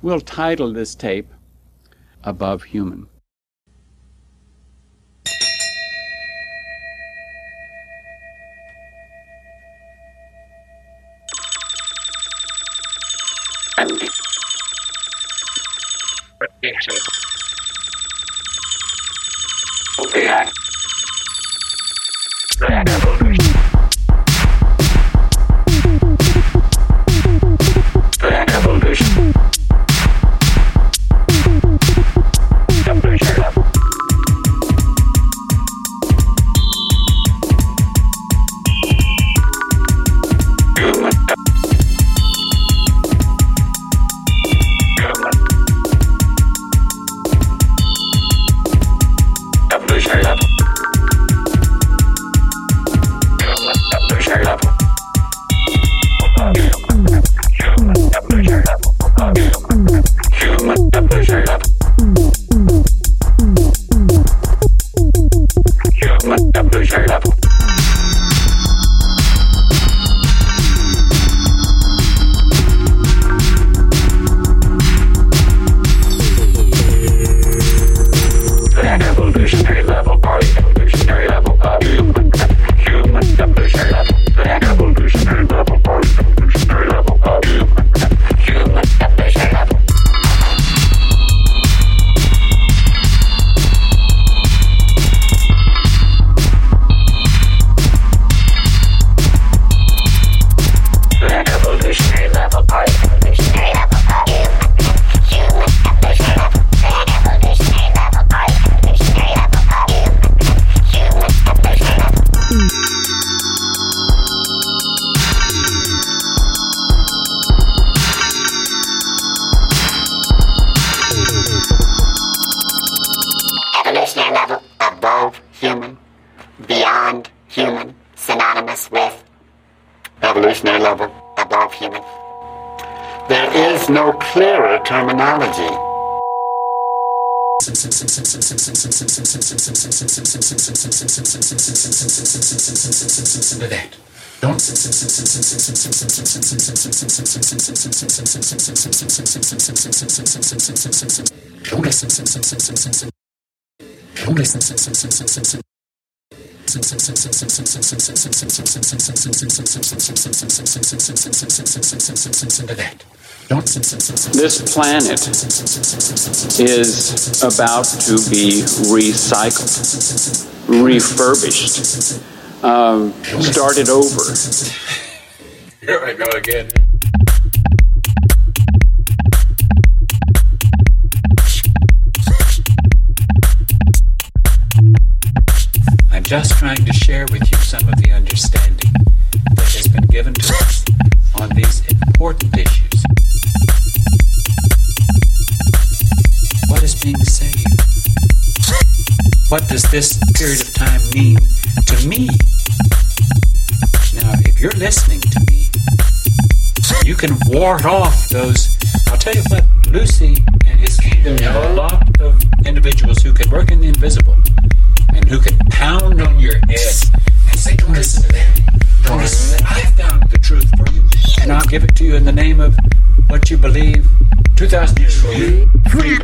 We'll title this tape Above Human. That. Don't don't listen. Don't listen. This planet is about to be recycled, refurbished, um, started over. Here I go again. Just trying to share with you some of the understanding that has been given to us on these important issues. What is being saved? What does this period of time mean to me? Now, if you're listening to me, you can ward off those. I'll tell you what, Lucy and his kingdom have a lot of individuals who can work in the invisible and who can pound on your head and say, Don't listen to that. Don't listen to. I found the truth for you, and I'll give it to you in the name of what you believe 2,000 years ago. Free.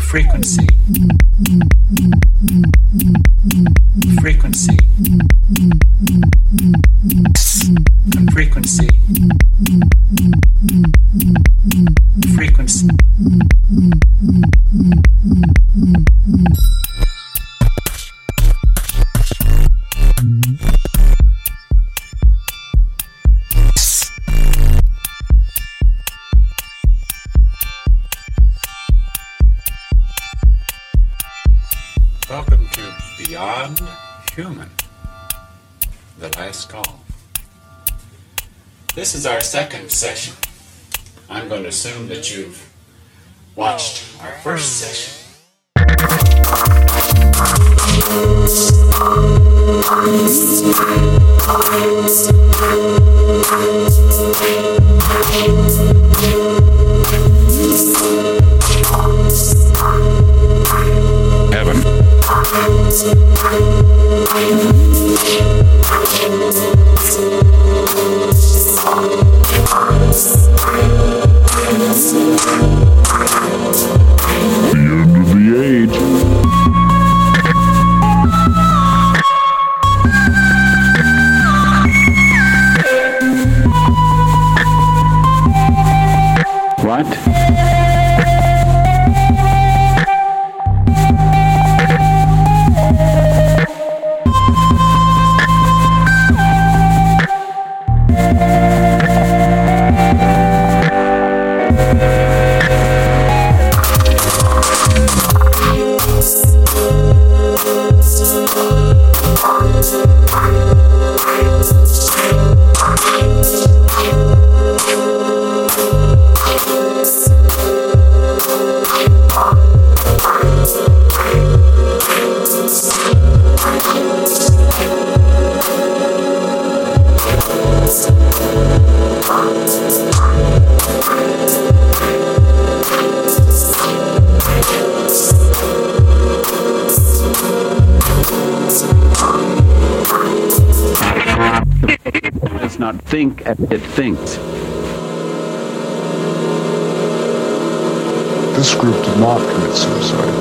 Frequency. Welcome to Beyond Human, the last call. This is our second session I'm going to assume that you've watched our first session. Heaven. Not think as it thinks. This group did not commit suicide.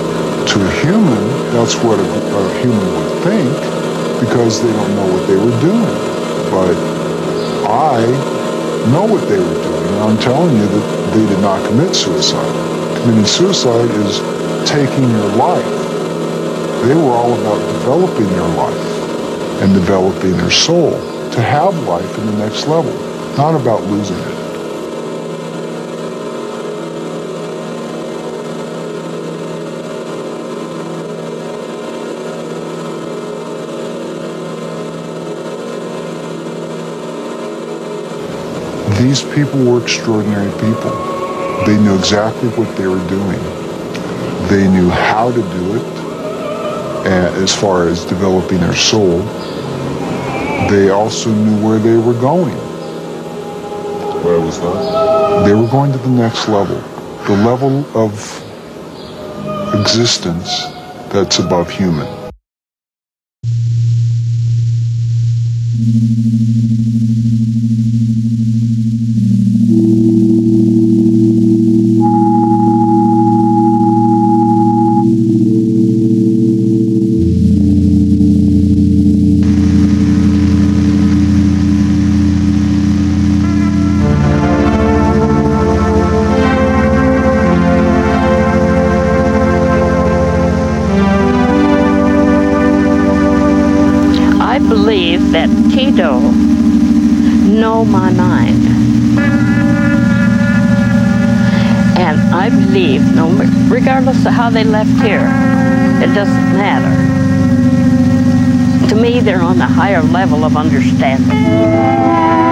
To a human, that's what a, a human would think because they don't know what they were doing. But I know what they were doing. I'm telling you that they did not commit suicide. Committing suicide is taking your life. They were all about developing their life and developing their soul to have life in the next level, not about losing it. These people were extraordinary people. They knew exactly what they were doing. They knew how to do it uh, as far as developing their soul. They also knew where they were going. Where was that? They were going to the next level, the level of existence that's above human. Know my mind. And I believe, no, regardless of how they left here, it doesn't matter. To me, they're on a higher level of understanding.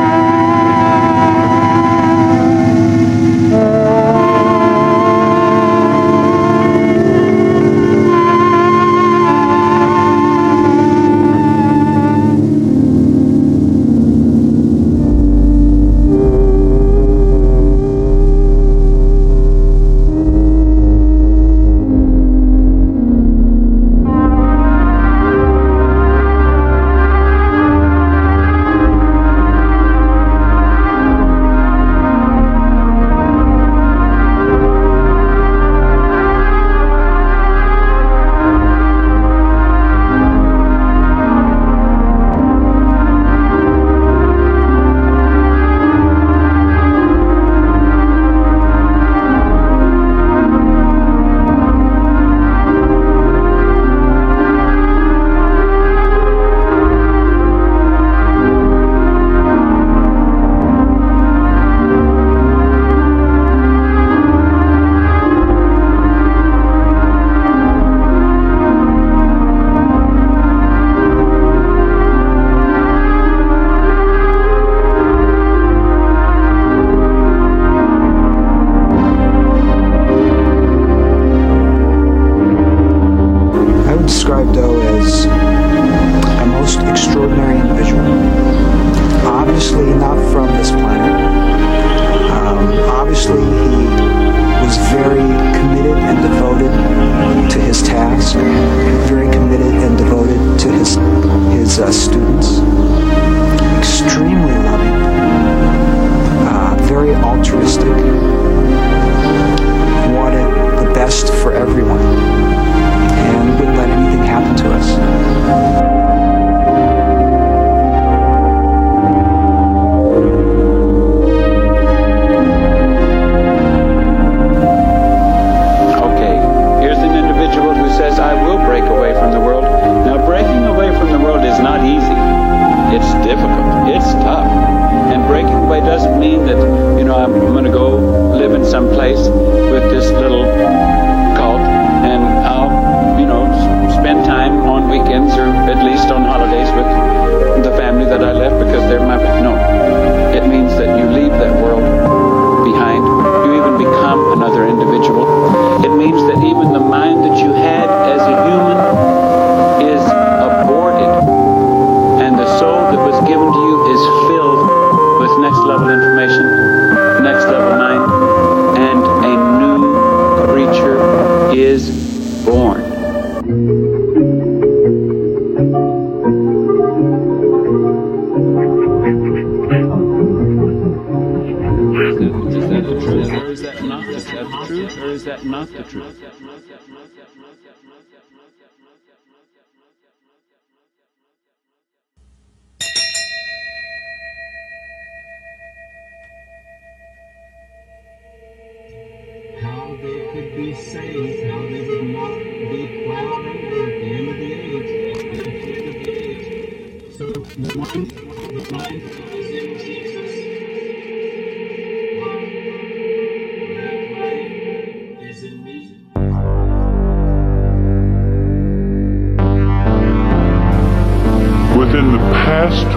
He was very committed and devoted to his task, very committed and devoted to his his uh, students, extremely loving, uh, very altruistic, wanted the best for everyone, and wouldn't let anything happen to us.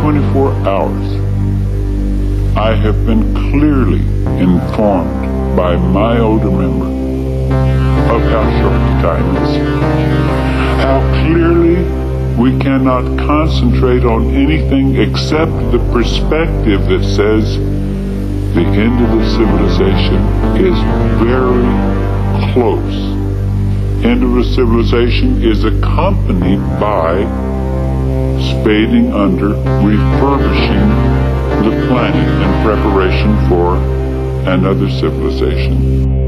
24 hours, I have been clearly informed by my older member of how short the time is. How clearly we cannot concentrate on anything except the perspective that says the end of the civilization is very close. End of the civilization is accompanied by spading under, refurbishing the planet in preparation for another civilization.